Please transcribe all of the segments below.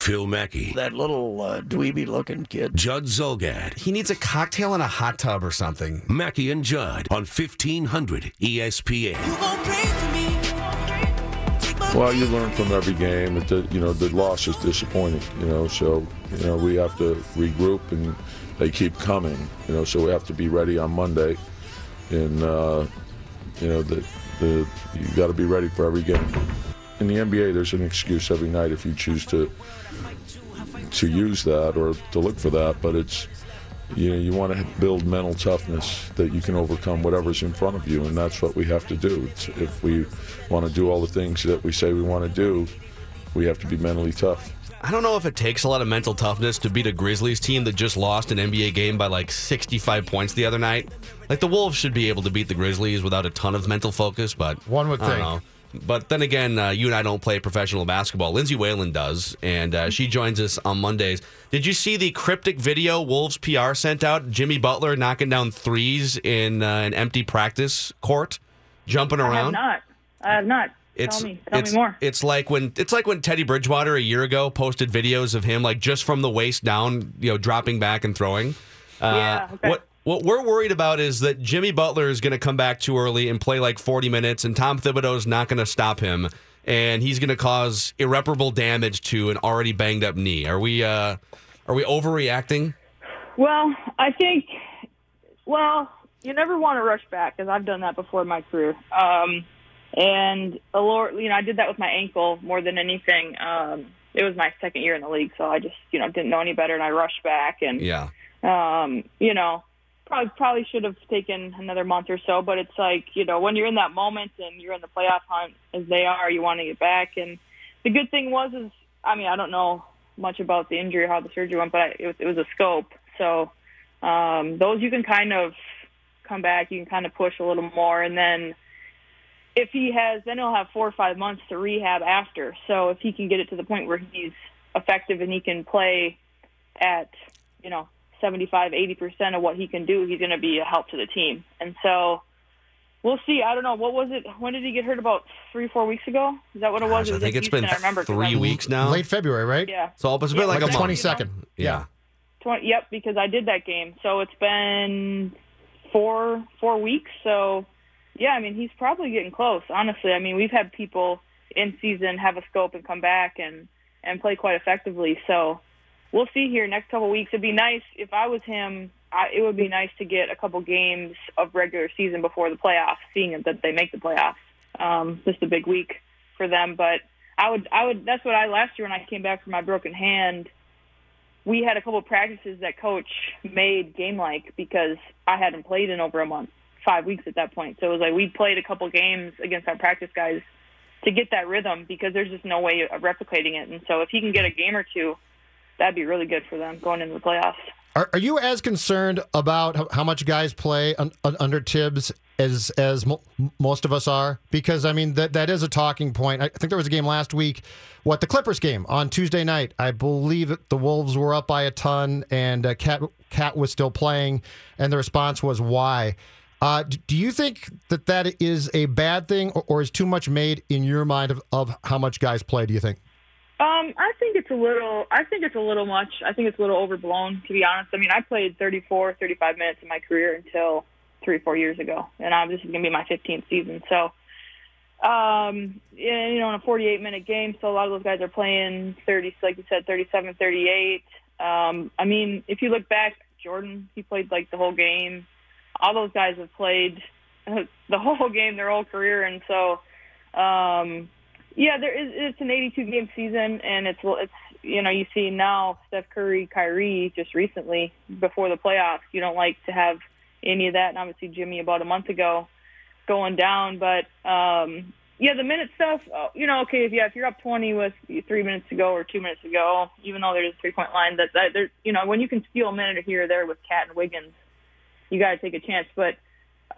Phil Mackey, That little uh, dweeby looking kid. Judd Zulgad, He needs a cocktail in a hot tub or something. Mackey and Judd on E 1500 ESPN. Well, you learn from every game. That the, you know the loss is disappointing. You know, so you know we have to regroup, and they keep coming. You know, so we have to be ready on Monday, and uh, you know the the you got to be ready for every game. In the NBA, there's an excuse every night if you choose to to use that or to look for that, but it's you know you want to build mental toughness that you can overcome whatever's in front of you, and that's what we have to do. It's, if we want to do all the things that we say we want to do, we have to be mentally tough. I don't know if it takes a lot of mental toughness to beat a Grizzlies team that just lost an NBA game by like 65 points the other night. Like the Wolves should be able to beat the Grizzlies without a ton of mental focus, but One would I don't think. know. But then again, uh, you and I don't play professional basketball. Lindsay Whalen does, and uh, she joins us on Mondays. Did you see the cryptic video Wolves PR sent out? Jimmy Butler knocking down threes in uh, an empty practice court, jumping around. I have not. I have not. It's tell me. Tell it's, me more. It's like when it's like when Teddy Bridgewater a year ago posted videos of him like just from the waist down, you know, dropping back and throwing. Uh, Yeah, okay. What what we're worried about is that Jimmy Butler is going to come back too early and play like 40 minutes, and Tom Thibodeau is not going to stop him, and he's going to cause irreparable damage to an already banged up knee. Are we uh, are we overreacting? Well, I think, well, you never want to rush back because I've done that before in my career. Um, and a lot, you know, I did that with my ankle more than anything. Um, it was my second year in the league, so I just, you know, didn't know any better, and I rushed back, and Yeah. um, you know, probably probably should have taken another month or so. But it's like, you know, when you're in that moment and you're in the playoff hunt as they are, you want to get back. And the good thing was, is I mean, I don't know much about the injury, or how the surgery went, but I, it, was, it was a scope, so um, those you can kind of come back, you can kind of push a little more, and then if he has, then he'll have four or five months to rehab after. So if he can get it to the point where he's effective and he can play at, you know, 75, 80% of what he can do, he's going to be a help to the team. And so we'll see. I don't know. What was it? When did he get hurt? About three, four weeks ago? Is that what it was? Gosh, It I think in it's been I remember 'cause three weeks now. Late February, right? Yeah. So it's Yeah, been like like a the month. 22nd. Yeah. 20, yep, because I did that game. So it's been four four weeks. So yeah, I mean he's probably getting close. Honestly, I mean we've had people in season have a scope and come back and and play quite effectively. So we'll see here next couple weeks. It'd be nice if I was him. I, it would be nice to get a couple games of regular season before the playoffs, seeing that they make the playoffs. Um, just a big week for them, but I would I would that's what I last year when I came back from my broken hand we had a couple practices that coach made game like because I hadn't played in over a month, five weeks at that point. So it was like we played a couple games against our practice guys to get that rhythm because there's just no way of replicating it. And so if he can get a game or two, that'd be really good for them going into the playoffs. Are, are you as concerned about how, much guys play un, un- under Thibs as as mo- most of us are? Because I mean that that is a talking point. I think there was a game last week, what the Clippers game on Tuesday night. I believe the Wolves were up by a ton, and uh, Cat Cat was still playing, and the response was why. Uh, do you think that that is a bad thing, or, or is too much made in your mind of, of how much guys play? Do you think? Um, I think it's a little. I think it's a little much. I think it's a little overblown, to be honest. I mean, I played 34, 35 minutes in my career until three, four years ago, and I'm, this is going to be my 15th season. So, um, you know, in a 48 minute game, so a lot of those guys are playing 30, like you said, 37, 38. Um, I mean, if you look back, Jordan, he played like the whole game. All those guys have played the whole game, their whole career, and so. Um, yeah, there is. It's an 82 game season, and it's it's you know you see now Steph Curry, Kyrie just recently before the playoffs. You don't like to have any of that, and obviously Jimmy about a month ago going down. But um, yeah, the minute stuff. Uh, you know, okay, if yeah, if you're up 20 with three minutes to go or two minutes to go, even though there's a three point line, that, that there, you know, when you can steal a minute here or there with Cat and Wiggins, you got to take a chance. But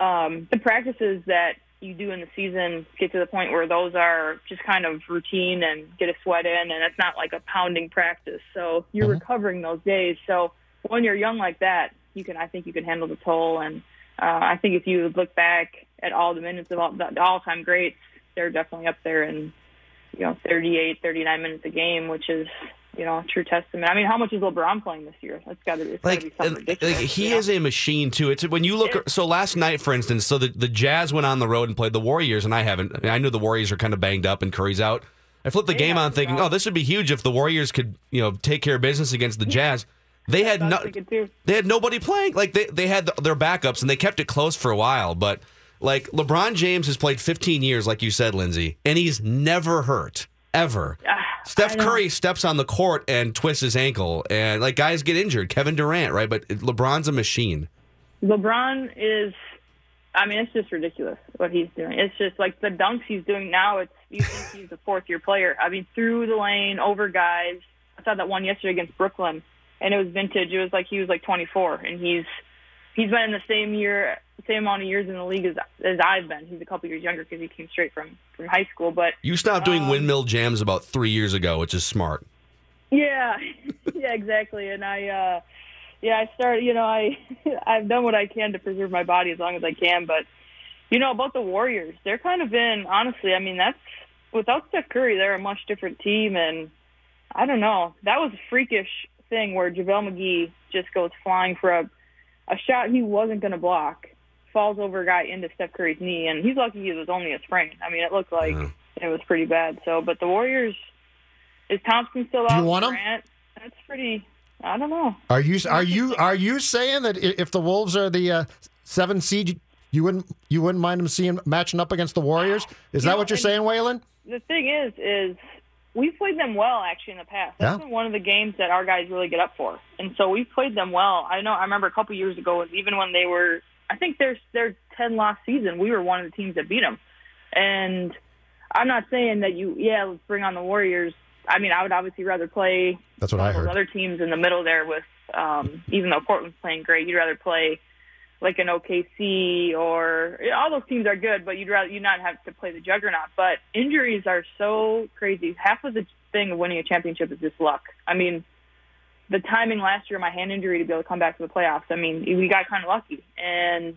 um, the practices that you do in the season get to the point where those are just kind of routine and get a sweat in, and it's not like a pounding practice. So you're recovering those days. So when you're young like that, you can, I think, you can handle the toll. And uh, I think if you look back at all the minutes of all the all-time greats, they're definitely up there in, you know, 38, 39 minutes a game, which is you know, true testament. I mean, how much is LeBron playing this year? That's got to be, like, be something ridiculous. like he know? is a machine too. It's when you look. So last night, for instance, so the, the Jazz went on the road and played the Warriors, and I haven't. I, mean, I knew the Warriors are kind of banged up and Curry's out. I flipped the game on thinking, oh, this would be huge if the Warriors could, you know, take care of business against the Jazz. They had no, thinking they had nobody playing. Like they they had their backups and they kept it close for a while. But like LeBron James has played 15 years, like you said, Lindsay, and he's never hurt ever. Steph Curry steps on the court and twists his ankle, and like guys get injured. Kevin Durant, right? But LeBron's a machine. LeBron is, I mean, it's just ridiculous what he's doing. It's just like the dunks he's doing now. It's you think he's a fourth year player. I mean, through the lane, over guys. I saw that one yesterday against Brooklyn, and it was vintage. It was like he was like 24, and he's he's been in the same year, same amount of years in the league as as I've been. He's a couple years younger because he came straight from from high school, but. You stopped doing windmill jams about three years ago, which is smart. Yeah, yeah, exactly. And I, uh, yeah, I started. You know, I, I've done what I can to preserve my body as long as I can. But you know about the Warriors, they're kind of in. Honestly, I mean, that's without Steph Curry, they're a much different team. And I don't know, that was a freakish thing where JaVale McGee just goes flying for a, a shot he wasn't going to block, falls over a guy into Steph Curry's knee, and he's lucky it was only a sprain. I mean, it looked like it was pretty bad. So, but the Warriors. Is Thompson still Do out? you want him? Durant? That's pretty. I don't know. Are you are you are you saying that if the Wolves are the uh, seven seed, you wouldn't you wouldn't mind them seeing matching up against the Warriors? Is You that know, what you're saying, Whalen? The thing is, is we've played them well actually in the past. That's Yeah. been one of the games that our guys really get up for, and so we've played them well. I know. I remember a couple years ago, even when they were, I think their their ten loss season, we were one of the teams that beat them. And I'm not saying that you, yeah, let's bring on the Warriors. I mean, I would obviously rather play That's what I heard. other teams in the middle there with, um, even though Portland's playing great, you'd rather play like an OKC or all those teams are good, but you'd rather you not have to play the juggernaut. But injuries are so crazy. Half of the thing of winning a championship is just luck. I mean, the timing last year, my hand injury to be able to come back to the playoffs. I mean, we got kind of lucky, and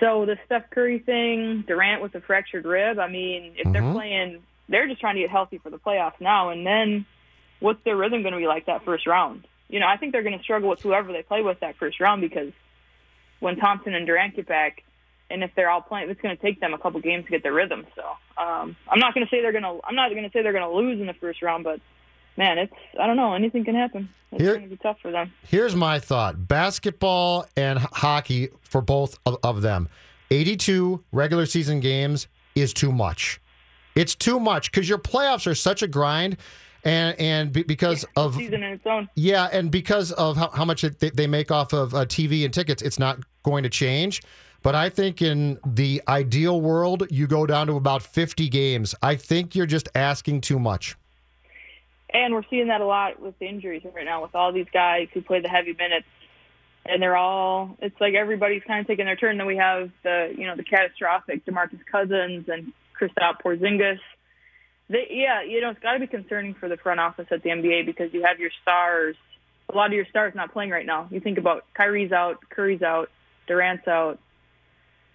so the Steph Curry thing, Durant with the fractured rib. I mean, if they're mm-hmm. playing, they're just trying to get healthy for the playoffs now. And then, what's their rhythm going to be like that first round? You know, I think they're going to struggle with whoever they play with that first round because when Thompson and Durant get back, and if they're all playing, it's going to take them a couple games to get their rhythm. So um, I'm not going to say they're going to. I'm not going to say they're going to lose in the first round, but man, it's I don't know. Anything can happen. It's Here- going to be tough for them. Here's my thought: basketball and hockey for both of, of them. 82 regular season games is too much. It's too much because your playoffs are such a grind, and and be, because of Season in its own. Yeah, and because of how, how much it, they, they make off of uh, TV and tickets, it's not going to change. But I think in the ideal world, you go down to about 50 games. I think you're just asking too much. And we're seeing that a lot with the injuries right now, with all these guys who play the heavy minutes, and they're all. It's like everybody's kind of taking their turn. Then we have the, you know, the catastrophic Demarcus Cousins and Kristaps Porzingis. They, yeah, you know, it's got to be concerning for the front office at the NBA because you have your stars. A lot of your stars not playing right now. You think about Kyrie's out, Curry's out, Durant's out,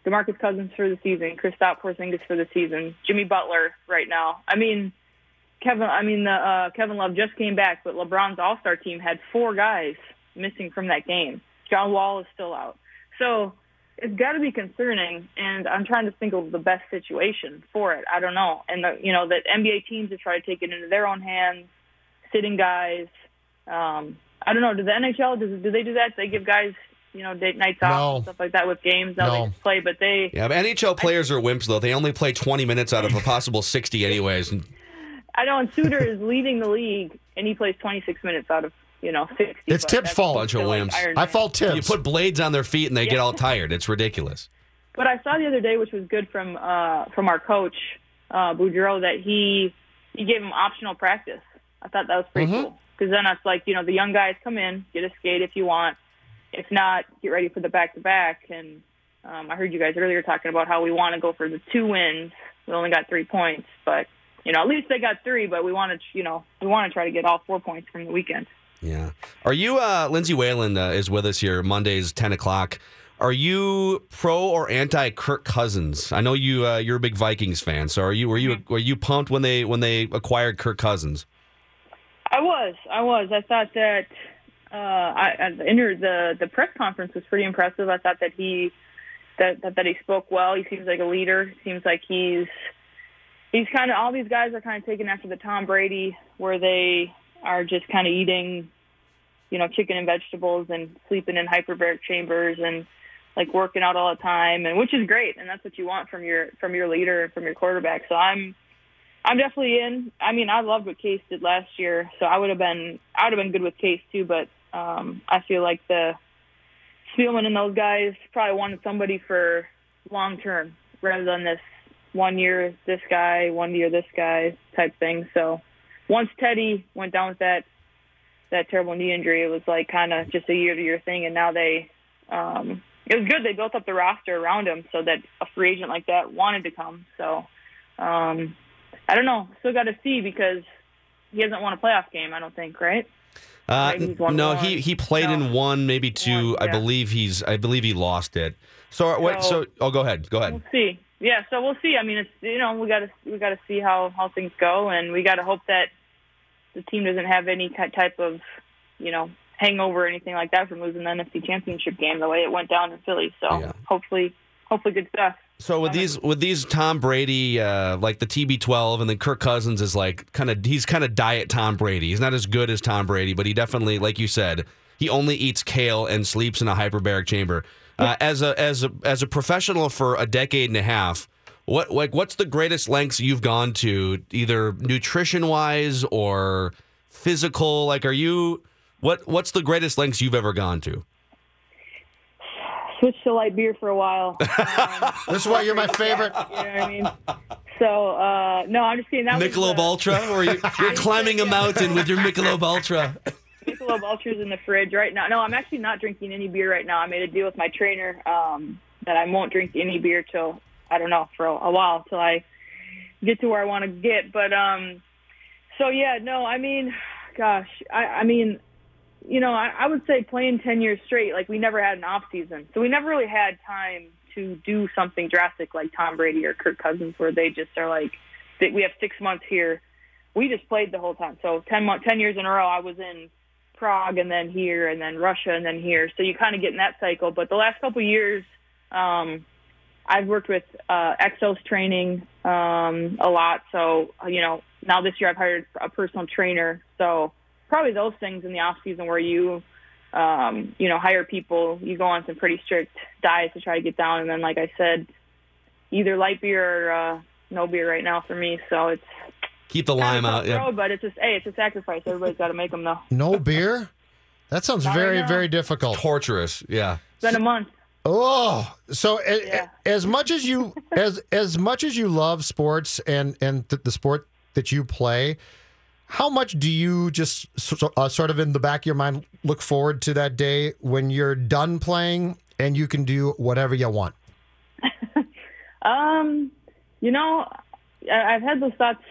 Demarcus Cousins for the season, Kristaps Porzingis for the season, Jimmy Butler right now. I mean. Kevin, I mean, the, uh, Kevin Love just came back, but LeBron's All Star team had four guys missing from that game. John Wall is still out, so it's got to be concerning. And I'm trying to think of the best situation for it. I don't know, and the, you know that NBA teams have tried to take it into their own hands, sitting guys. Um, I don't know. Do the NHL does do they do that? They give guys you know date nights off No. and stuff like that with games. Now No. they just play, but they Yeah, but NHL players are wimps though. They only play 20 minutes out of a possible 60 anyways. I know, and Suter is leading the league, and he plays 26 minutes out of you know 60. It's but Tip's that's fault. Bunch of still like wimps. I fall fault you put blades on their feet and they get all tired. It's ridiculous. But I saw the other day, which was good from uh, from our coach. uh, Boudreau that he he gave him optional practice. I thought that was pretty Mhm. cool because then it's like you know the young guys come in, get a skate if you want. If not, get ready for the back to back. And um, I heard you guys earlier talking about how we want to go for the two wins. We only got three points, but you know at least they got three. But we want to you know we want to try to get all four points from the weekend. Yeah. Are you, uh, Lindsay Whalen uh, is with us here Mondays, 10 o'clock. Are you pro or anti Kirk Cousins? I know you, uh, you're a big Vikings fan. So are you, were you, were you pumped when they, when they acquired Kirk Cousins? I was, I was. I thought that uh, I, I inter, the the press conference was pretty impressive. I thought that he that, that that he spoke well. He seems like a leader. Seems like he's he's kind of all these guys are kind of taken after the Tom Brady, where they are just kind of eating, you know, chicken and vegetables and sleeping in hyperbaric chambers and like working out all the time, and which is great, and that's what you want from your from your leader and from your quarterback. So I'm I'm definitely in. I mean, I loved what Case did last year, so I would have been I would have been good with Case too. But um, I feel like the Spielman and those guys probably wanted somebody for long term rather than this one year this guy, one year this guy type thing. So once Teddy went down with that that terrible knee injury, it was like kind of just a year to year thing, and now they. Um, it was good. They built up the roster around him so that a free agent like that wanted to come. So, um, I don't know. Still got to see because he hasn't won a playoff game. I don't think, right? Uh, Maybe he's won no, one. he, he played in one, maybe two. One, I believe he's, I believe he lost it. So, uh, what, so, So- oh, go ahead. Go ahead. We'll see. Yeah, so we'll see. I mean, it's you know we got to we got to see how how things go, and we got to hope that the team doesn't have any type of you know hangover or anything like that from losing the NFC Championship game the way it went down in Philly. So Yeah. hopefully, hopefully good stuff. So with these with these Tom Brady uh, like the TB12 and then Kirk Cousins is like kind of he's kind of diet Tom Brady. He's not as good as Tom Brady, but he definitely like you said he only eats kale and sleeps in a hyperbaric chamber. Uh, as a as a as a professional for a decade and a half, what like what's the greatest lengths you've gone to either nutrition wise or physical? Like are you what what's the greatest lengths you've ever gone to? Switched to light beer for a while. Um, This is why you're my favorite. you know what I mean? So uh, no, I'm just kidding. That was, Michelob uh, Ultra, or you, you're climbing a mountain with your Michelob Ultra. Michelob Ultra's in the fridge right now. No, I'm actually not drinking any beer right now. I made a deal with my trainer um, that I won't drink any beer till I don't know for a, while till I get to where I want to get. But um, so yeah, no, I mean, gosh, I, I mean, you know, I, I would say playing ten years straight, like we never had an off season, so we never really had time to do something drastic like Tom Brady or Kirk Cousins, where they just are like, we have six months here. We just played the whole time. So ten months, ten years in a row, I was in Prague and then here and then Russia and then here. So you kind of get in that cycle. But the last couple of years, um, I've worked with uh, Exos training um, a lot. So you know, now this year I've hired a personal trainer. So probably those things in the off season where you, um, you know, hire people, you go on some pretty strict diets to try to get down, and then like I said, either light beer or uh, no beer right now for me. So it's Keep the lime out. tough Yeah. but it's just hey, it's a sacrifice. Everybody's got to make them though. No beer? That sounds Not very, now. very difficult. Torturous. Yeah. It's been a month. Oh, so Yeah. a- as much as you as as much as you love sports and and th- the sport that you play, how much do you just so, uh, sort of in the back of your mind look forward to that day when you're done playing and you can do whatever you want? Um, you know, I- I've had those thoughts,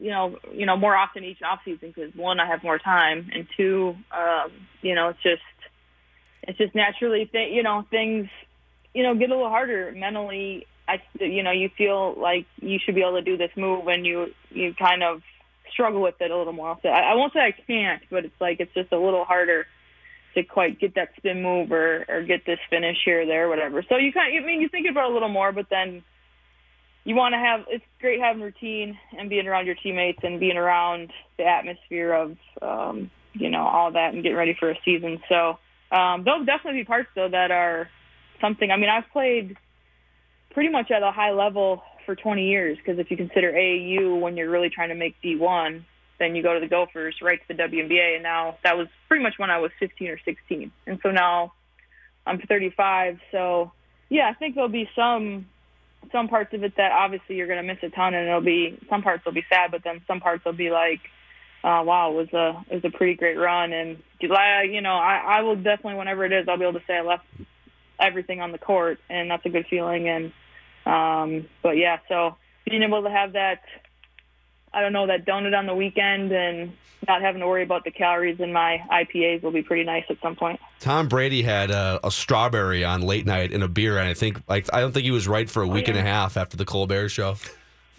you know, you know, more often each off season because one, I have more time, and two, um, you know, it's just, it's just naturally, th- you know, things, you know, get a little harder mentally. I, you know, you feel like you should be able to do this move, and you, you kind of struggle with it a little more. Say- I, I won't say I can't, but it's like it's just a little harder to quite get that spin move or, or get this finish here or there, whatever. So you kind of, I mean, you think about it a little more, but then you want to have it's great having routine and being around your teammates and being around the atmosphere of um, you know all that and getting ready for a season. So um, there'll definitely be parts though that are something. I mean, I've played pretty much at a high level for 20 years because if you consider AAU when you're really trying to make D1, then you go to the Gophers right to the WNBA, and now that was pretty much when I was 15 or 16, and so now I'm 35. So yeah, I think there'll be some some parts of it that obviously you're going to miss a ton, and it'll be some parts will be sad, but then some parts will be like, uh, wow, it was a it was a pretty great run, and you know, I, I will definitely whenever it is, I'll be able to say I left everything on the court, and that's a good feeling. And um, but yeah, so being able to have that, I don't know, that donut on the weekend and not having to worry about the calories in my IPAs will be pretty nice at some point. Tom Brady had a, a strawberry on late night in a beer, and I think like I don't think he was right for a week and a Oh, half after the Colbert show.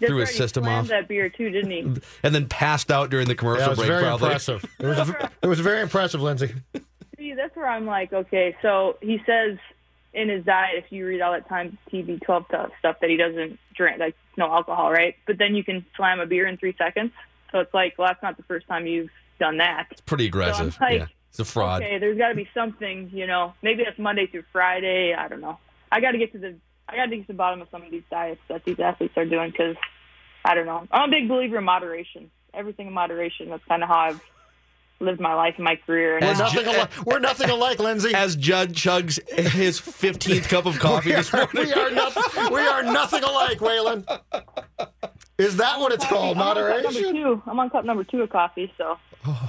That's Threw his right, he system off. that beer too, didn't he? and then passed out during the Yeah, commercial it was break. very probably. impressive. It was, it was very impressive, Lindsay. See, that's where I'm like, okay, so he says in his diet, if you read all that Times TV 12 stuff, that he doesn't drink, like no alcohol, right? But then you can slam a beer in three seconds. So it's like, well, that's not the first time you've done that. It's Pretty aggressive. like, yeah, it's a fraud. Okay, there's got to be something, you know. Maybe that's Monday through Friday. I don't know. I got to get to the, I got to get to the bottom of some of these diets that these athletes are doing because, I don't know. I'm a big believer in moderation. Everything in moderation. That's kind of how I've lived my life and my career. And We're nothing, Ju- alike. We're nothing alike, Lindsay. As Judd chugs his 15th cup of coffee we, this are, morning. we are nothing. We are nothing alike, Whalen. Is that what it's called? I'm on cup number Moderation. two. I'm on cup number two of coffee, so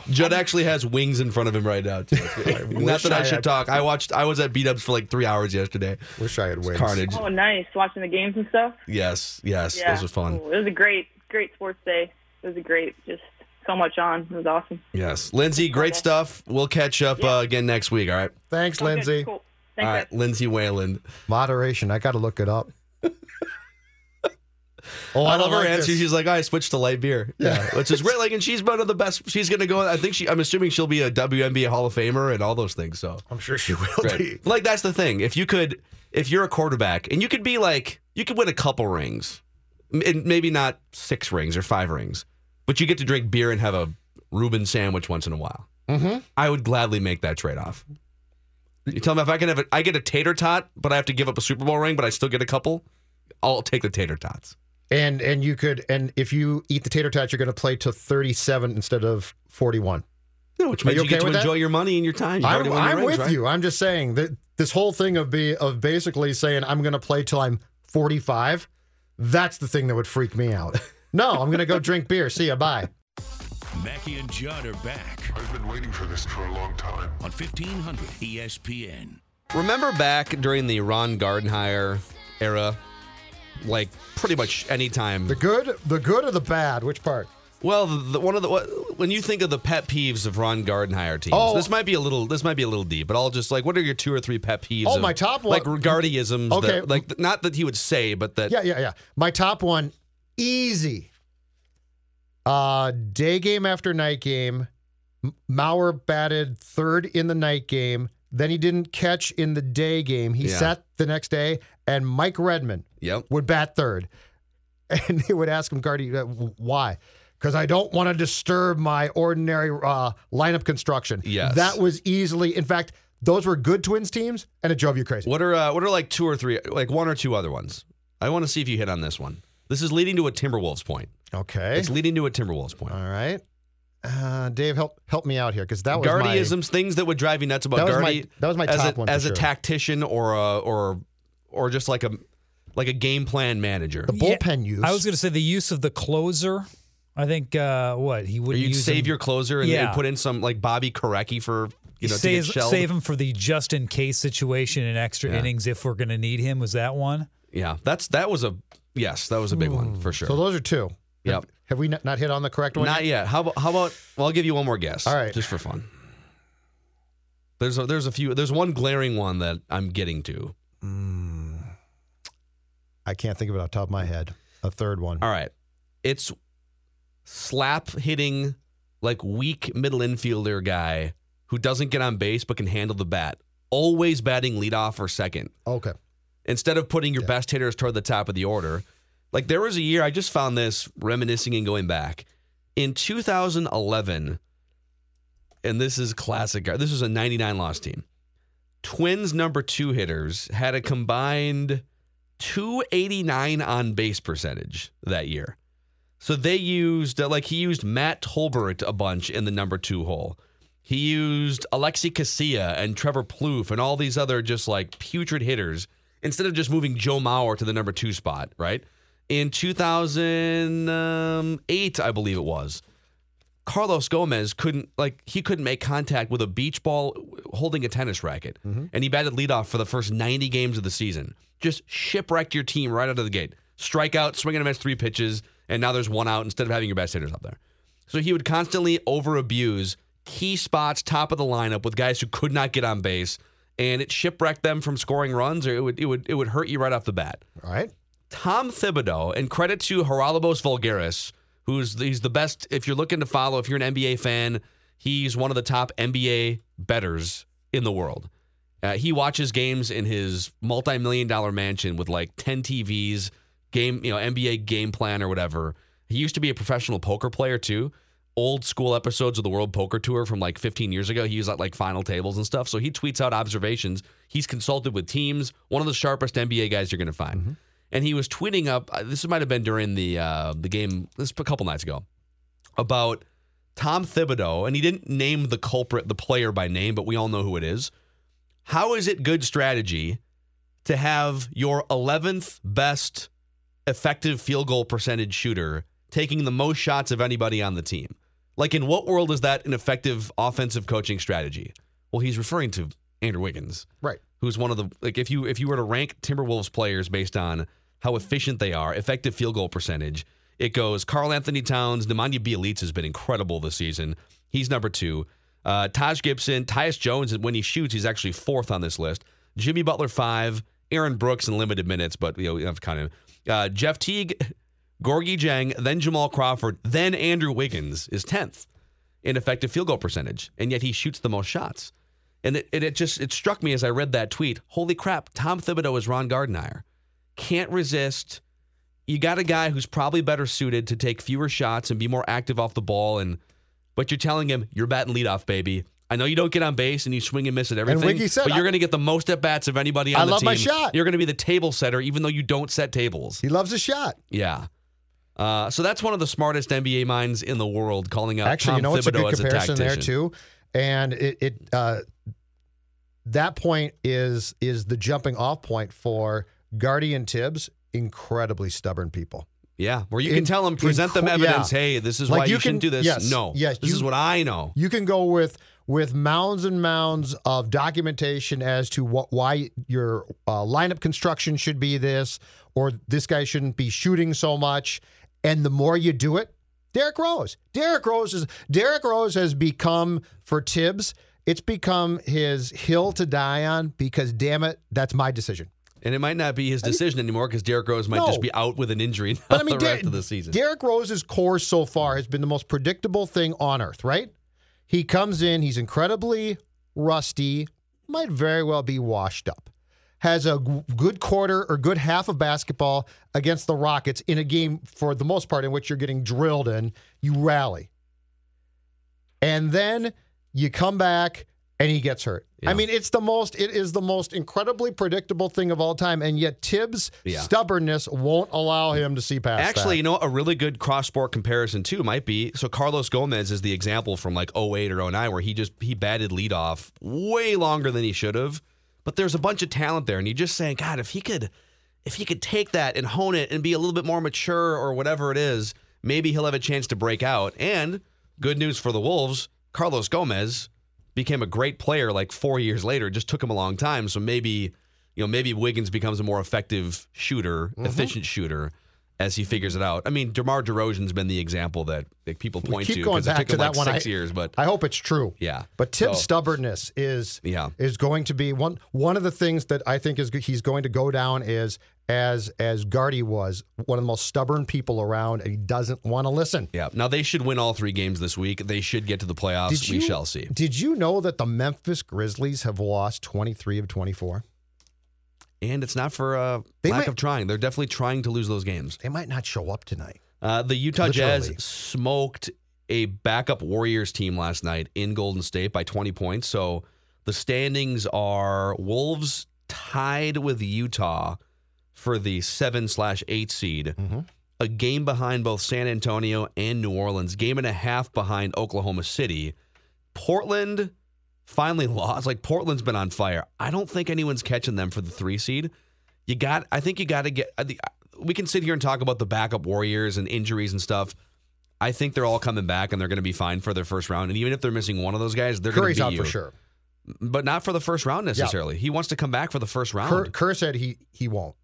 Judd actually has wings in front of him right now. Too. Not wish that I, I should had- talk. I watched. I was at beat ups for like three hours yesterday. Wish I had wings. Carnage. oh, nice watching the games and stuff. Yes, yes, Yeah, those was fun. Cool. It was a great, great sports day. It was a great, just so much on. It was awesome. Yes, Lindsay, great Okay. stuff. We'll catch up uh, again next week. All right. Thanks, Okay, Lindsay. Cool. Thanks, right, guys. Lindsay Whalen. Moderation. I got to look it up. oh, I don't love her like answer. this. She's like, I switched to light beer. Yeah, which is great. Like, and she's one of the best. She's gonna go. I think she. I'm assuming she'll be a WNBA Hall of Famer and all those things. So I'm sure she will Great. be. Like that's the thing. If you could, if you're a quarterback and you could be like, you could win a couple rings, and maybe not six rings or five rings, but you get to drink beer and have a Reuben sandwich once in a while. Mm-hmm. I would gladly make that trade off. You tell me if I can have it. I get a tater tot, but I have to give up a Super Bowl ring, but I still get a couple. I'll take the tater tots. And and you could and if you eat the tater tots, you're going to play to 37 instead of 41. Yeah, which Are means you you, get to with that? enjoy your money and your time. You've I'm, already won your I'm rings, with right? you. I'm just saying that this whole thing of be of basically saying I'm going to play till I'm 45. That's the thing that would freak me out. No, I'm going to go drink beer. See ya. Bye. Mackey and Judd are back I've been waiting for this for a long time. on E 1500 ESPN. Remember back during the Ron Gardenhire era, like pretty much any time. The good, the good or the bad? Which part? Well, the, the, one of the when you think of the pet peeves of Ron Gardenhire teams, Oh. this might be a little this might be a little deep, but I'll just like what are your two or three pet peeves? Oh, of, my top one- like Gardyisms. Okay. that, like not that he would say, but that Yeah, yeah, yeah. My top one, easy. Uh, day game after night game. M- Mauer batted third in the night game. Then he didn't catch in the day game. He Yeah. sat the next day, and Mike Redmond Yep. would bat third. And they would ask him, Gardy, uh, why? Because I don't want to disturb my ordinary uh, lineup construction. Yes. That was easily, in fact, those were good Twins teams, and it drove you crazy. What are uh, what are like two or three, like one or two other ones? I want to see if you hit on this one. This is leading to a Timberwolves point. Okay. It's leading to a Timberwolves point. All right. Uh, Dave, help help me out here because that was my, Gardyisms, things that would drive you nuts about That was my- that was my as a, one as a tactician or a, or or just like a like a game plan manager. the bullpen use. I was going to say the use of the closer. I think uh, what he would you'd save him- your closer and, Yeah. put in some like Bobby Korecky for you know to save, get save him for the just in case situation in extra Yeah. innings if we're going to need him. Was that one? Yeah, that's that was a yes, that was a big one for sure. so those are two. Yep. Have, have we not, not hit on the correct one? Not yet. How about how about? Well, I'll give you one more guess. All right. just for fun. There's a, there's a few. There's one glaring one that I'm getting to. I can't think of it off the top of my head. A third one. All right, it's slap hitting like weak middle infielder guy who doesn't get on base but can handle the bat. Always batting leadoff or second. Okay. instead of putting your best hitters toward the top of the order. Like there was a year I just found this reminiscing and going back in 2011, and this is classic. This was a 99 loss team. Twins number two hitters had a combined 289 on base percentage that year. So they used uh, like he used Matt Tolbert a bunch in the number two hole. He used Alexi Casilla and Trevor Plouffe and all these other just like putrid hitters instead of just moving Joe Mauer to the number two spot, right? In 2008, I believe it was, Carlos Gomez couldn't like he couldn't make contact with a beach ball holding a tennis racket, mm-hmm. and he batted leadoff for the first 90 games of the season. Just shipwrecked your team right out of the gate. Strikeout, swinging and miss three pitches, and now there's one out instead of having your best hitters up there. So he would constantly over abuse key spots, top of the lineup with guys who could not get on base, and it shipwrecked them from scoring runs, or it would it would it would hurt you right off the bat. All right. Tom Thibodeau, and credit to Haralabos Voulgaris, who's he's the best. If you're looking to follow, if you're an NBA fan, he's one of the top NBA betters in the world. Uh, he watches games in his multi-million dollar mansion with like 10 TVs, game, you know, NBA game plan or whatever. He used to be a professional poker player too. Old school episodes of the World Poker Tour from like 15 years ago. He was at like final tables and stuff. So he tweets out observations. He's consulted with teams. One of the sharpest NBA guys you're going to find. And he was tweeting up. uh, This might have been during the uh, the game. This a couple nights ago about Tom Thibodeau, and he didn't name the culprit, the player by name, but we all know who it is. How is it good strategy to have your 11th best effective field goal percentage shooter taking the most shots of anybody on the team? Like, in what world is that an effective offensive coaching strategy? Well, he's referring to Andrew Wiggins, Right. who's one of the like if you if you were to rank Timberwolves players based on how efficient they are, effective field goal percentage, it goes Carl Anthony Towns, Nemanja Bjelica has been incredible this season. He's number two. Uh, Taj Gibson, Tyus Jones, when he shoots, he's actually fourth on this list. Jimmy Butler five, Aaron Brooks in limited minutes, but you know we have kind of uh, Jeff Teague, Gorgui Dieng, then Jamal Crawford, then Andrew Wiggins is tenth in effective field goal percentage, and yet he shoots the most shots. And it, it, it just it struck me as I read that tweet. Holy crap! Tom Thibodeau is Ron Gardenhire. Can't resist. You got a guy who's probably better suited to take fewer shots and be more active off the ball, and but you're telling him you're batting leadoff, baby. I know you don't get on base and you swing and miss at everything, Wiggy said, but you're going to get the most at bats of anybody on I the love team. my shot. You're going to be the table setter, even though you don't set tables. He loves a shot. Yeah. Uh, so that's one of the smartest NBA minds in the world, calling out Actually, Tom you know what's a Thibodeau good as a comparison there too, and it, it uh, that point is is the jumping off point for Guardian Thibs. Incredibly stubborn people. Yeah, where you can In- tell them, present them evidence. yeah. Hey, this is Like why you, you shouldn't can- do this. yes, no, yes, this you- is what I know. You can go with with mounds and mounds of documentation as to what why your uh, lineup construction should be this, or this guy shouldn't be shooting so much. And the more you do it, Derrick Rose. Derrick Rose is Derrick Rose has become for Tibbs. It's become his hill to die on because damn it, that's my decision. And it might not be his decision anymore because Derrick Rose might No. just be out with an injury But I mean, the Der- of the season. Derrick Rose's course so far has been the most predictable thing on earth, right? He comes in, he's incredibly rusty, might very well be washed up. Has a g- good quarter or good half of basketball against the Rockets in a game, for the most part, in which you're getting drilled in. You rally. And then you come back and he gets hurt. Yeah. I mean, it's the most, it is the most incredibly predictable thing of all time. And yet Thibs' Yeah. stubbornness won't allow him to see past Actually, that. you know, a really good cross sport comparison too might be so Carlos Gomez is the example from like 08 or 09 where he just he batted leadoff way longer than he should have. But there's a bunch of talent there, and you're just saying, God, if he could if he could take that and hone it and be a little bit more mature or whatever it is, maybe he'll have a chance to break out. And good news for the Wolves, Carlos Gomez became a great player like four years later. It just took him a long time. So maybe, you know, maybe Wiggins becomes a more effective shooter, Mm-hmm. efficient shooter as he figures it out. I mean, DeMar DeRozan's been the example that, that people point to because it took to him that like one. six I, years. But I hope it's true. yeah, But Tim's So- stubbornness is Yeah. is going to be one one of the things that I think is he's going to go down is as as Gardy was one of the most stubborn people around, and he doesn't want to listen. Yeah. Now they should win all three games this week. They should get to the playoffs. we shall see. Did you know that the Memphis Grizzlies have lost twenty three of twenty four? And it's not for uh, They lack might- of trying. They're definitely trying to lose those games. They might not show up tonight. Uh, the Utah Literally. Jazz smoked a backup Warriors team last night in Golden State by 20 points. So the standings are Wolves tied with Utah for the seven slash eight seed, a game behind both San Antonio and New Orleans, game and a half behind Oklahoma City. Portland finally lost. Like Portland's been on fire. I don't think anyone's catching them for the three seed. you got. I think you got to get. We can sit here and talk about the backup Warriors and injuries and stuff. I think they're all coming back and they're going to be fine for their first round. And even if they're missing one of those guys, they're going Curry's to out beat for sure. but not for the first round necessarily. He wants to come back for the first Kerr, round Kerr said he he won't.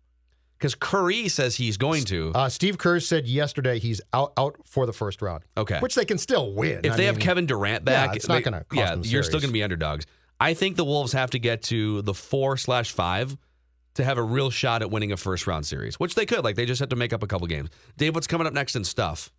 Because Curry says he's going to. Uh, Steve Kerr said yesterday he's out out for the first round. Okay. which they can still win. if I they have Kevin Durant back. yeah, it's not gonna cost Yeah, you're still going to be underdogs. I think the Wolves have to get to the four slash five to have a real shot at winning a first round series, which they could. Like they just have to make up a couple games. Dave, what's coming up next in stuff?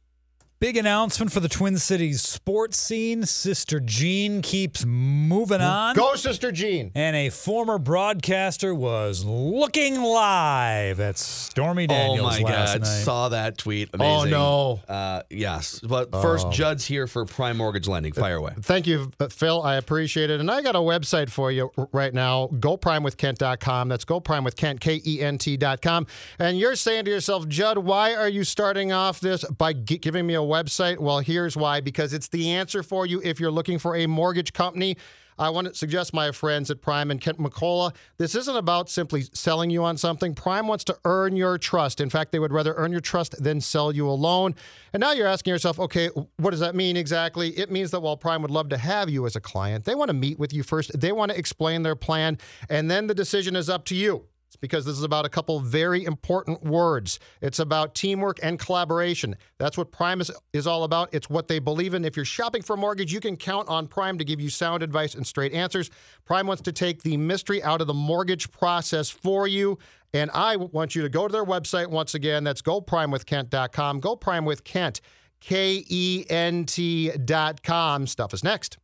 Big announcement for the Twin Cities sports scene. Sister Jean keeps moving on. Go, Sister Jean. And a former broadcaster was looking live at Stormy Daniels oh my last God! night. Saw that tweet. Oh, no. Uh, yes, but first, Judd's here for Prime Mortgage Lending. Fire away. Thank you, Phil. I appreciate it. And I got a website for you right now, goprimewithkent.com. That's goprimewithkent, K-E-N-T.com. And you're saying to yourself, Judd, why are you starting off this by giving me a website? Well, here's why. Because it's the answer for you if you're looking for a mortgage company. I want to suggest my friends at Prime and Kent McCullough. This isn't about simply selling you on something. Prime wants to earn your trust. In fact, they would rather earn your trust than sell you a loan. And now you're asking yourself, okay, what does that mean exactly? It means that while Prime would love to have you as a client, they want to meet with you first. They want to explain their plan, and then the decision is up to you. It's because this is about a couple very important words. It's about teamwork and collaboration. That's what Prime is, is all about. It's what they believe in. If you're shopping for a mortgage, you can count on Prime to give you sound advice and straight answers. Prime wants to take the mystery out of the mortgage process for you. And I want you to go to their website once again. That's goprimewithkent.com. Go Prime with Kent, K E N T.com. Stuff is next.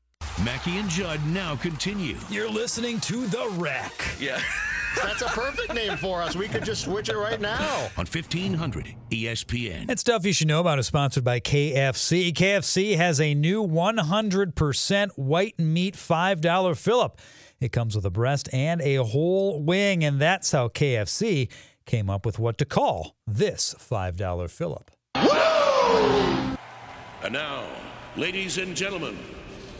Mackey and Judd now continue. You're listening to The Wreck. Yeah. That's a perfect name for us. We could just switch it right now. On E 1500 ESPN. That stuff you should know about is sponsored by KFC. KFC has a new 100% white meat $5 fill up. It comes with a breast and a whole wing, and that's how KFC came up with what to call this $5 fill up. And now, ladies and gentlemen,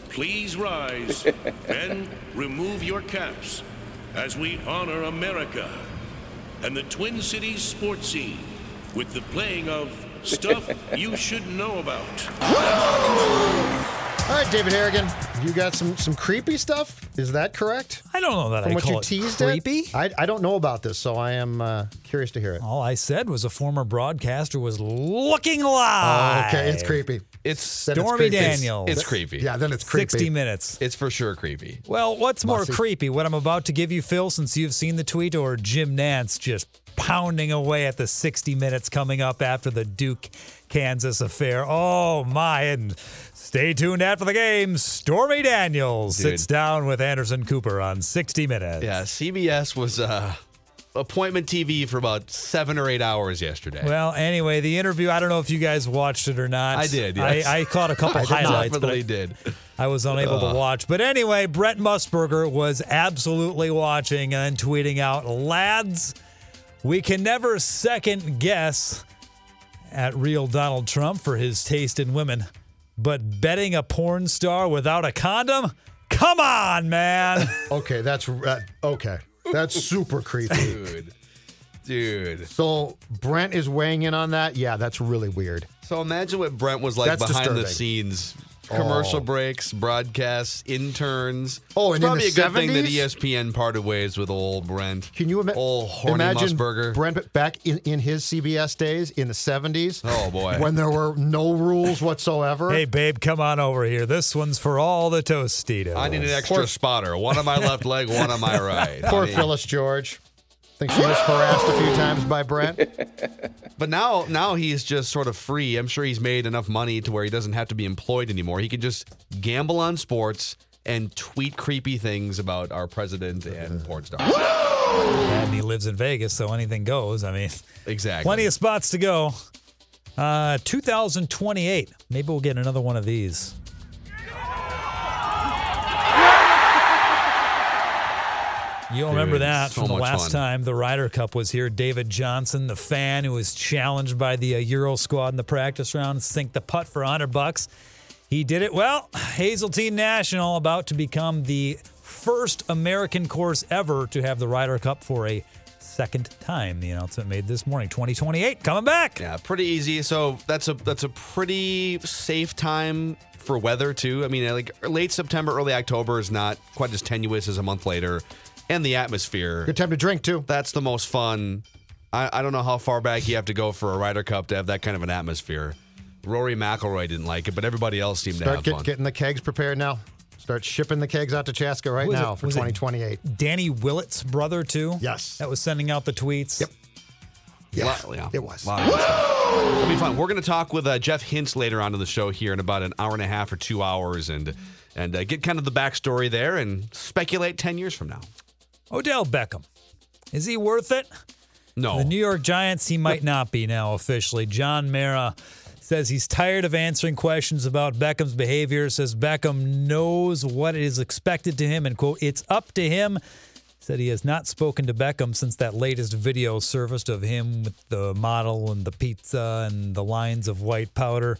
please rise and remove your caps as we honor America and the Twin Cities sports scene with the playing of Stuff You Should Know About. All right, David Harrigan, you got some some creepy stuff. Is that correct? I don't know that From I what call you it teased creepy. it? I, I don't know about this, so I am uh, curious to hear it. All I said was a former broadcaster was looking live. Oh, okay, it's creepy. It's Then it's Stormy. Daniels. it's creepy. Yeah, then it's creepy. 60 minutes. It's for sure creepy. Well, what's more Bossy. creepy? What I'm about to give you, Phil, since you've seen the tweet, or Jim Nantz just pounding away at the 60 minutes coming up after the Duke Kansas affair? Oh, my. And stay tuned after the game. Stormy Daniels Dude. sits down with Anderson Cooper on 60 Minutes. Yeah, CBS was uh, appointment TV for about seven or eight hours yesterday. Well, anyway, the interview, I don't know if you guys watched it or not. I did, yes. I, I caught a couple highlights, but I, Definitely did. I was unable to watch. But anyway, Brent Musberger was absolutely watching and tweeting out, lads, we can never second guess at real Donald Trump for his taste in women, but betting a porn star without a condom? Come on, man. Okay, that's uh, okay. That's super creepy. Dude. Dude. So Brent is weighing in on that. Yeah, that's really weird. So imagine what Brent was like That's behind the disturbing. scenes. Commercial Oh. breaks, broadcasts, interns. Oh, it's and in probably the a good thing that 70s? ESPN parted ways with old Brent. Can you ima- old horny imagine Musberger? Brent back in, in his CBS days in the 70s? Oh, boy. When there were no rules whatsoever? hey, babe, come on over here. This one's for all the Tostitos. I need an extra Poor- spotter. One on my left leg, one on my right. Poor honey. Phyllis George. Think she was harassed a few times by Brent? But now, now he's just sort of free. I'm sure he's made enough money to where he doesn't have to be employed anymore. He can just gamble on sports and tweet creepy things about our president and porn stars. And he lives in Vegas, so anything goes. I mean, Exactly. plenty of spots to go. Uh, 2028. Maybe we'll get another one of these. You'll remember that so from the last fun. time the Ryder Cup was here. David Johnson, the fan who was challenged by the uh, Euro squad in the practice round, sink the putt for 100 bucks. He did it well. Hazeltine National about to become the first American course ever to have the Ryder Cup for a second time. The announcement made this morning. 2028 coming back. Yeah, pretty easy. So that's a that's a pretty safe time for weather too. I mean, like late September, early October is not quite as tenuous as a month later, and the atmosphere. Good time to drink too. That's the most fun. I, I don't know how far back you have to go for a Ryder Cup to have that kind of an atmosphere. Rory McIlroy didn't like it, but everybody else seemed to have get, fun. getting the kegs prepared now. Start shipping the kegs out to Chaska right now it? for Was 2028. Danny Willett's brother too. Yes. that was sending out the tweets. Yep. Yeah, Lot- yeah, it was. lot of good stuff. It'll be fun. We're going to talk with uh, Jeff Hintz later on in the show here in about an hour and a half or two hours, and and uh, get kind of the backstory there and speculate ten years from now. Odell Beckham, is he worth it? No, The New York Giants, he might not be now officially. John Mara says he's tired of answering questions about Beckham's behavior, says Beckham knows what is expected to him, and quote, it's up to him. Said he has not spoken to Beckham since that latest video surfaced of him with the model and the pizza and the lines of white powder.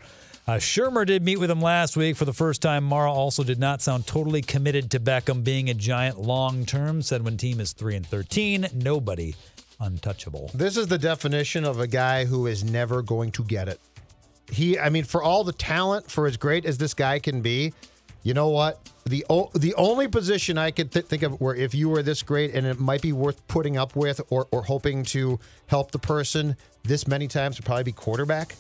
Uh, Shurmur did meet with him last week for the first time. Mara also did not sound totally committed to Beckham being a giant long term. Said when team is 3 and 13, nobody untouchable. This is the definition of a guy who is never going to get it. He, I mean, for all the talent, for as great as this guy can be, you know what? The o- the only position I could th- think of where if you were this great and it might be worth putting up with or, or hoping to help the person this many times would probably be quarterback.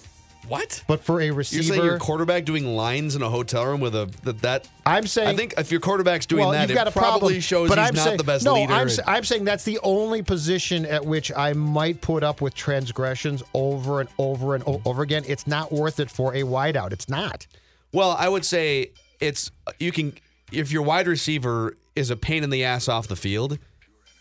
What? But for a receiver, You're saying your quarterback doing lines in a hotel room with a that? that I'm saying. I think if your quarterback's doing well, that, it probably problem, shows but he's I'm not saying, the best no, leader. I'm, and- I'm saying that's the only position at which I might put up with transgressions over and over and over again. It's not worth it for a wideout. It's not. Well, I would say it's you can if your wide receiver is a pain in the ass off the field,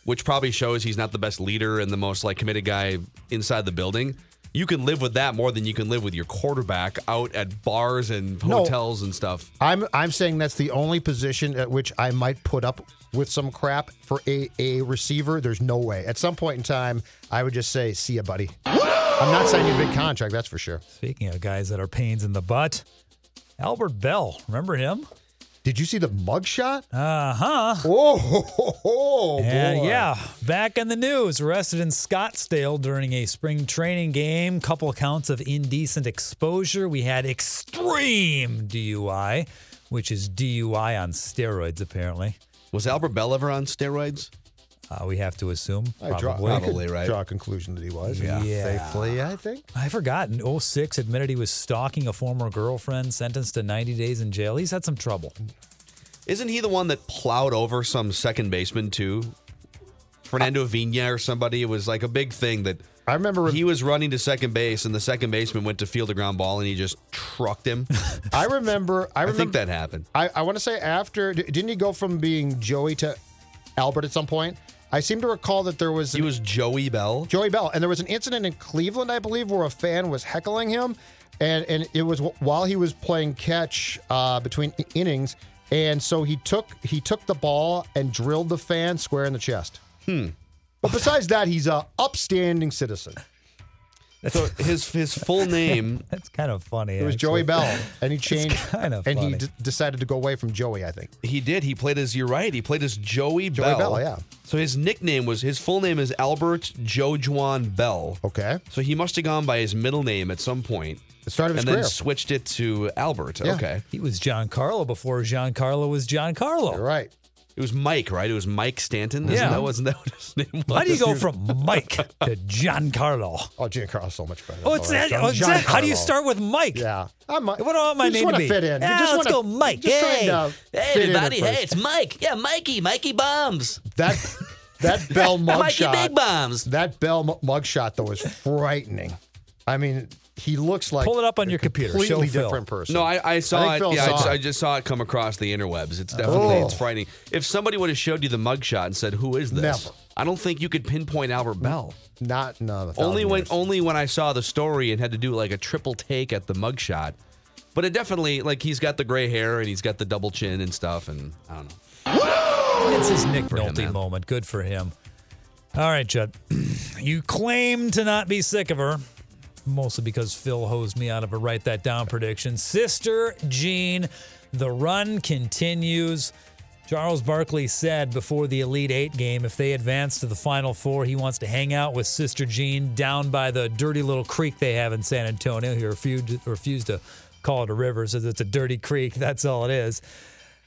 which probably shows he's not the best leader and the most like committed guy inside the building. You can live with that more than you can live with your quarterback out at bars and No. hotels and stuff. I'm I'm saying that's the only position at which I might put up with some crap for a, a receiver. There's no way. At some point in time, I would just say, "See ya, buddy." I'm not signing a big contract. That's for sure. Speaking of guys that are pains in the butt, Albert Belle, remember him? Did you see the mugshot? Uh huh. Oh, And yeah, back in the news, arrested in Scottsdale during a spring training game. Couple counts of indecent exposure. We had extreme DUI, which is DUI on steroids, apparently. Was Albert Belle ever on steroids? Uh, we have to assume. I draw, Probably. I could Probably, right? Draw a conclusion that he was. Yeah. safely. I think. I forgot. In 06, admitted he was stalking a former girlfriend, sentenced to 90 days in jail. He's had some trouble. Isn't he the one that plowed over some second baseman too? Fernando Vina or somebody. It was like a big thing that I remember. he was running to second base and the second baseman went to field a ground ball and he just trucked him. I remember. I I think that happened. I, I want to say after didn't he go from being Joey to Albert at some point? I seem to recall that there was He was Joey Belle. Joey Belle, and there was an incident in Cleveland, I believe, where a fan was heckling him, and and it was while he was playing catch uh, between innings, and so he took he took the ball and drilled the fan square in the chest. Hmm. But besides that, he's a upstanding citizen. So his his full name That's kind of funny. It was Joey Belle, and he changed, kinda and he d- decided to go away from Joey. I think. he did. He played as you're right. He played as Joey, Joey Belle. Belle, yeah. So his nickname was his full name is Albert Jojuan Belle. Okay, So he must have gone by his middle name at some point the start of his and then switched it to Albert. Yeah. Okay. He was Giancarlo before Giancarlo was Giancarlo. You're right. It was Mike, right? It was Mike Stanton. Isn't Yeah. That wasn't that what his name was? How do you go from Mike to Giancarlo? Oh, Giancarlo's so much better. Oh, it's that. Gian- Oh, it's that. How do you start with Mike? Yeah, I'm, What do I want my you name wanna be? fit in. Yeah, you just let's wanna, go, Mike. Just Hey. to Hey, fit in everybody. Hey, it's Mike. Yeah, Mikey. Mikey Bombs. That that Belle mugshot. Mikey. Big Bombs. That Belle mugshot though is frightening. I mean, he looks like Pull it up on your computer. Show Completely Phil. different person. No, I, I saw I it. Phil Yeah, I saw just, it. I just saw it come across the interwebs. It's definitely Oh. it's frightening. If somebody would have showed you the mugshot and said, "Who is this?" Never. I don't think you could pinpoint Albert Belle. not no. Only when only when I saw the story and had to do like a triple take at the mugshot. But it definitely like he's got the gray hair and he's got the double chin and stuff, and I don't know. It's his Nick him, Nolte man. moment. Good for him. All right, Judd. You claim to not be sick of her, mostly because Phil hosed me out of a write that down prediction. Sister Jean, the run continues. Charles Barkley said before the Elite Eight game if they advance to the Final Four, he wants to hang out with Sister Jean down by the dirty little creek they have in San Antonio. He refused, refused to call it a river, says it's a dirty creek. That's all it is.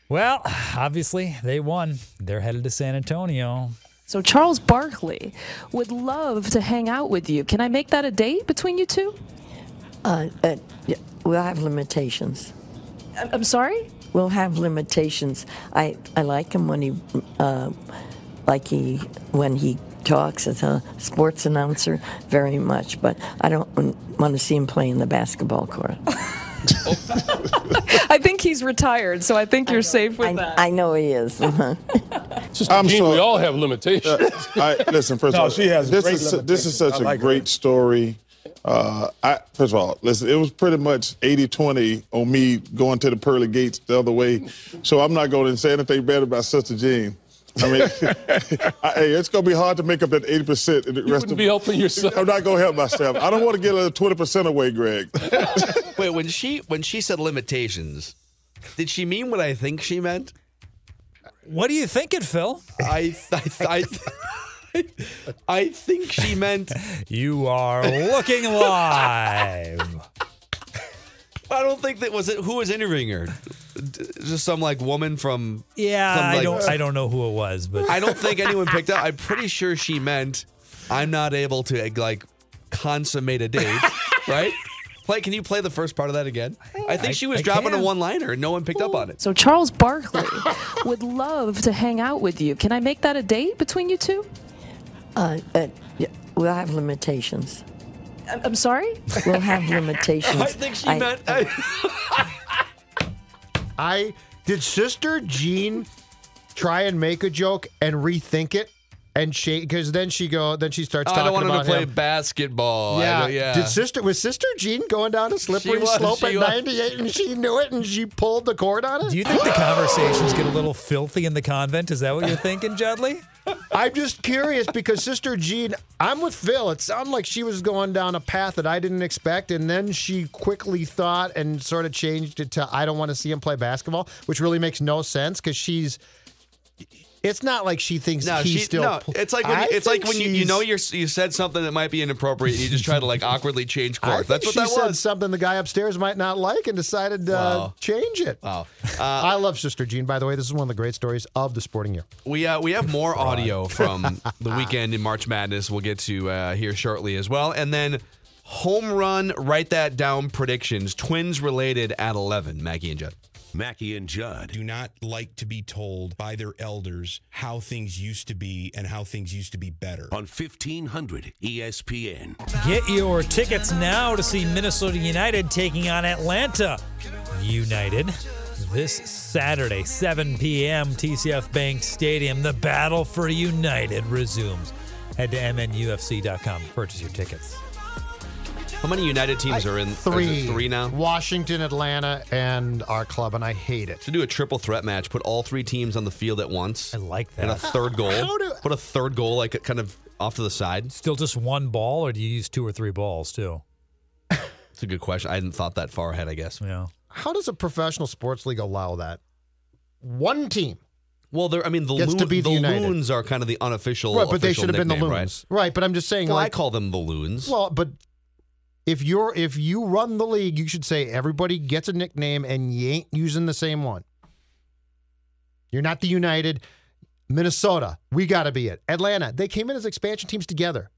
Well, obviously, they won. They're headed to San Antonio. So Charles Barkley would love to hang out with you. Can I make that a date between you two? Uh, uh, yeah, we'll have limitations. I'm I'm sorry? We'll have limitations. I, I like him when he, uh, like he, when he talks as a sports announcer very much, but I don't want to see him play in the basketball court. I think he's retired, so I think you're safe with I, that. I know he is. uh-huh. I'm Gene, so- we all have limitations. I, listen, first No, of all, she has this is this is such I a like her. great story. Uh, I, first of all, listen, it was pretty much 80-20 on me going to the pearly gates the other way. So I'm not going to say anything bad about Sister Jean. I mean, I, hey, it's going to be hard to make up that 80% in the rest wouldn't of be helping yourself. I'm not going to help myself. I don't want to get a 20% away, Greg. Wait, when she when she said limitations, did she mean what I think she meant? What are you thinking, Phil? I I, I, I think she meant You are looking live. I don't think that was it. Who was interviewing her? Just some like woman from. Yeah, some, I don't I don't know who it was, but I don't think anyone picked up. I'm pretty sure she meant I'm not able to like consummate a date, right? Play. Can you play the first part of that again? I think I- she was I dropping can. a one-liner. and No one picked up on it. so Charles Barkley would love to hang out with you. Can I make that a date between you two? Uh, uh, yeah, we'll have limitations. I'm I'm sorry? We'll have limitations. I think she I- meant. I did Sister Jean try and make a joke and rethink it and she because then she go then she starts I talking don't want him about to play him. basketball. Yeah. don't- yeah. Did sister was Sister Jean going down a slippery was, slope at 98 and she knew it and she pulled the cord on it? do you think the conversations get a little filthy in the convent? Is that what you're thinking, Judley? I'm just curious because Sister Jean, I'm with Phil. It sounded like she was going down a path that I didn't expect, and then she quickly thought and sort of changed it to I don't want to see him play basketball, which really makes no sense because she's. It's not like she thinks No, he's she, still. no. It's like when you, it's like when you, you know you're you said something that might be inappropriate, and you just try to like awkwardly change course. That's what she that said was. something the guy upstairs might not like and decided to uh, change it. Wow. Uh, I love Sister Jean, by the way. This is one of the great stories of the sporting year. We uh, we have more audio from the weekend in March Madness. We'll get to uh, here shortly as well, and then home run. Write that down. Predictions. Twins related at eleven. Mackey and Judd. Mackey and Judd. do not like to be told by their elders how things used to be and how things used to be better. On 1500 ESPN. Get your tickets now to see Minnesota United taking on Atlanta United this Saturday, 7 p.m. TCF Bank Stadium. The battle for United resumes. Head to mnufc.com. to Purchase your tickets. How many United teams are in? is it Three. Three now. Washington, Atlanta, and our club, and I hate it. To do a triple threat match, put all three teams on the field at once. I like that. And a third goal. How do- Put a third goal like kind of off to the side. Still just one ball, or do you use two or three balls too? It's a good question. I hadn't thought that far ahead. I guess. Yeah. How does a professional sports league allow that? One team. Well, there. I mean, the, Gets to be the the loons are kind of the unofficial. right, but they should have been the loons. Right? but I'm just saying, Right? Well, I call them the loons. well, but if you're if you run the league, you should say everybody gets a nickname, and you ain't using the same one. You're not the United. Minnesota, we got to be it. Atlanta, they came in as expansion teams together.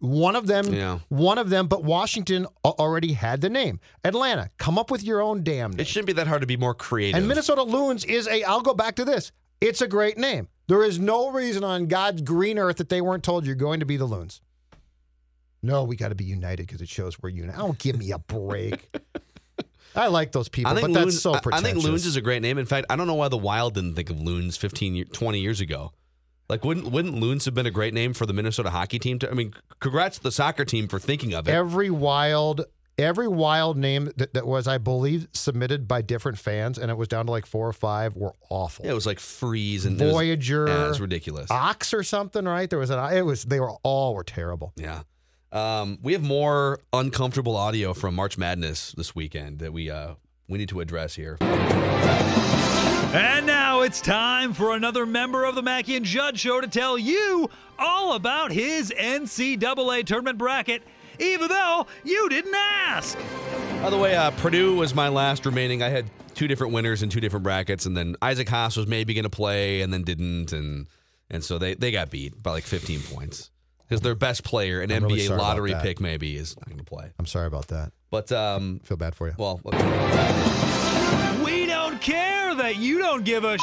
One of them, Yeah. one of them, but Washington already had the name. Atlanta, come up with your own damn name. it shouldn't be that hard to be more creative. And Minnesota Loons is a, I'll go back to this. It's a great name. There is no reason on God's green earth that they weren't told you're going to be the Loons. No, we got to be united because it shows we're united. Oh, give me a break. I like those people, I think but loons, that's so I- I think loons is a great name. In fact, I don't know why the Wild didn't think of loons 15, 20 years ago. Like, wouldn't wouldn't loons have been a great name for the Minnesota hockey team? To, I mean, congrats to the soccer team for thinking of it. every wild, every wild name that, that was, I believe, submitted by different fans, and it was down to like four or five, were awful. yeah, it was like freeze and it was- Voyager, yeah, it was ridiculous. Ox or something, right? There was an. It was. They were all were terrible. Yeah. Um, we have more uncomfortable audio from March Madness this weekend that we uh, we need to address here. And now it's time for another member of the Mackey and Judd Show to tell you all about his NCAA tournament bracket, even though you didn't ask. By the way, uh, Purdue was my last remaining. I had two different winners in two different brackets, and then Isaac Haas was maybe going to play and then didn't, and and so they, they got beat by like 15 points because their best player, an I'm NBA really lottery pick, maybe is not going to play. I'm sorry about that. But um, Feel bad for you. well, We don't care that you don't give a sh.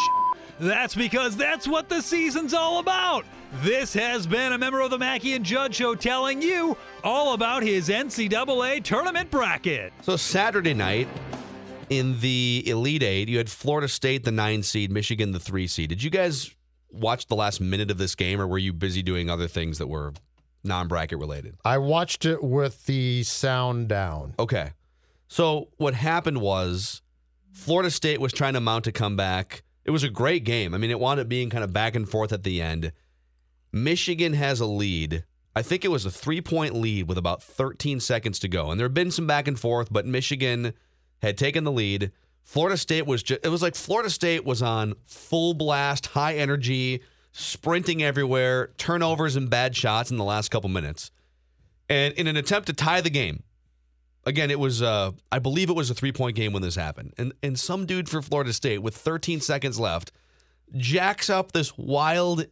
That's because that's what the season's all about. This has been a member of the Mackey and Judd Show telling you all about his NCAA tournament bracket. So Saturday night in the Elite Eight, you had Florida State, the nine seed, Michigan, the three seed. Did you guys watch the last minute of this game, or were you busy doing other things that were non-bracket related? I watched it with the sound down. Okay. So what happened was Florida State was trying to mount a comeback. It was a great game. I mean, it wound up being kind of back and forth at the end. Michigan has a lead. I think it was a three point lead with about 13 seconds to go. And there had been some back and forth, but Michigan had taken the lead. Florida State was just, it was like Florida State was on full blast, high energy, sprinting everywhere, turnovers and bad shots in the last couple minutes. And in an attempt to tie the game, again, it was, uh, I believe it was a three point game when this happened. And, and some dude for Florida State with 13 seconds left jacks up this wild,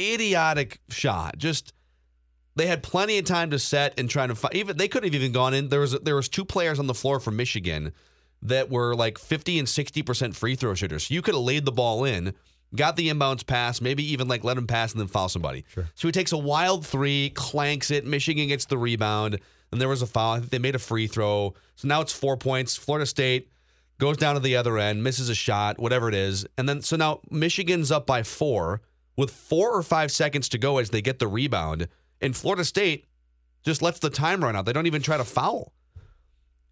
idiotic shot. Just, they had plenty of time to set and trying to find. Even they could have even gone in. There was there was two players on the floor for Michigan that were like 50 and 60 percent free throw shooters. So you could have laid the ball in, got the inbounds pass, maybe even like let him pass and then foul somebody. Sure. So he takes a wild three, clanks it. Michigan gets the rebound, and there was a foul. I think they made a free throw. So now it's four points. Florida State goes down to the other end, misses a shot, whatever it is, and then so now Michigan's up by four with four or five seconds to go as they get the rebound, and Florida State just lets the time run out. They don't even try to foul.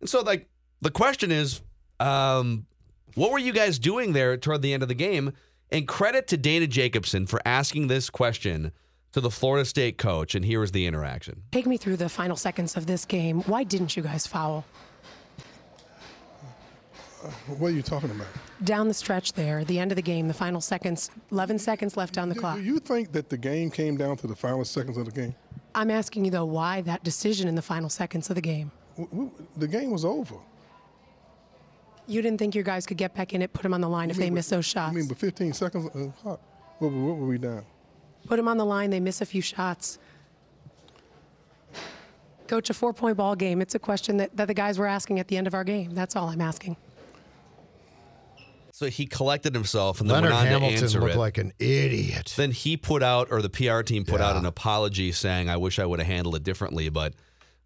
And so, like, the question is, um, what were you guys doing there toward the end of the game? And credit to Dana Jacobson for asking this question to the Florida State coach. And here is the interaction. Take me through the final seconds of this game. Why didn't you guys foul? What are you talking about? Down the stretch there, the end of the game, the final seconds, 11 seconds left on the Do clock. Do you think that the game came down to the final seconds of the game? I'm asking you, though, why that decision in the final seconds of the game? W- w- The game was over. You didn't think your guys could get back in it, put them on the line if You they miss those shots? I mean, but 15 seconds, uh, how- what, were- what were we down? Put them on the line, they miss a few shots. Coach, a four point ball game, it's a question that, that the guys were asking at the end of our game. That's all I'm asking. So he collected himself and then Leonard went on to Hamilton answer looked it. like an idiot. Then he put out, or the PR team put out an apology saying, I wish I would have handled it differently. But,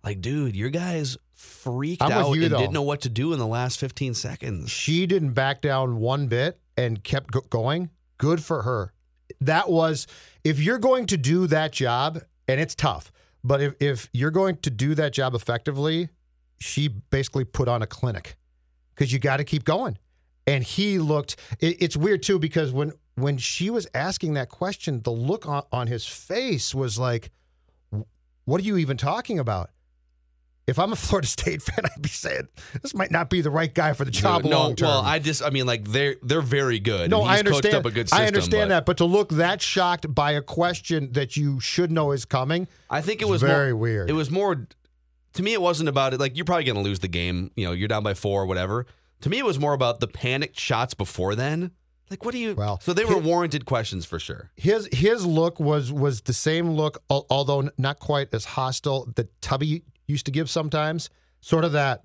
like, dude, your guys freaked I'm out you, and though. didn't know what to do in the last 15 seconds. She didn't back down one bit and kept go- going. Good for her. That was, if you're going to do that job, and it's tough, but if, if you're going to do that job effectively, she basically put on a clinic because you got to keep going. And he looked, it, it's weird too, because when, when she was asking that question, the look on, on his face was like, what are you even talking about? If I'm a Florida State fan, I'd be saying this might not be the right guy for the job no, long term. well, I just, I mean, like, they're they're very good. no, I understand. up a good system. I understand but that, but to look that shocked by a question that you should know is coming, I think it was very more, weird. It was more, to me, it wasn't about it. Like, you're probably going to lose the game. You know, you're down by four or whatever. To me, it was more about the panicked shots before then. Like, what do you. Well, so they were his- warranted questions for sure. his his look was was the same look, although not quite as hostile that Tubby used to give sometimes. Sort of that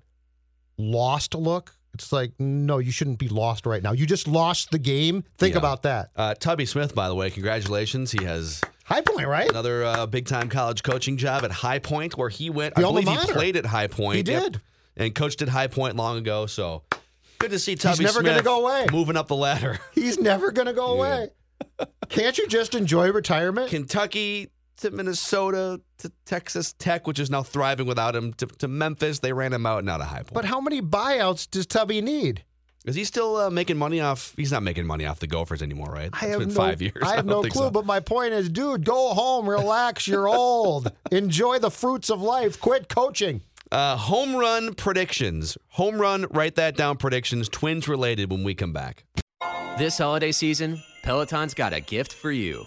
lost look. It's like, no, you shouldn't be lost right now. You just lost the game. Think Yeah. about that. Uh, Tubby Smith, by the way, congratulations. He has High point, right? another uh, big time college coaching job at High Point, where he went. The I believe he played at High Point. He Yep. did. and coached at High Point long ago. So good to see Tubby He's never gonna go away. moving up the ladder. He's never going to go away. Can't you just enjoy retirement? Kentucky to Minnesota to Texas Tech, which is now thriving without him, to, to Memphis. They ran him out and out of High Point. But how many buyouts does Tubby need? Is he still uh, making money off? He's not making money off the Gophers anymore, right? I It's have been no, five years. I have don't no clue, so. but my point is, dude, go home, relax. You're old. Enjoy the fruits of life. Quit coaching. Uh, home run predictions. Home run, write that down. Predictions, twins related when we come back. This holiday season, Peloton's got a gift for you.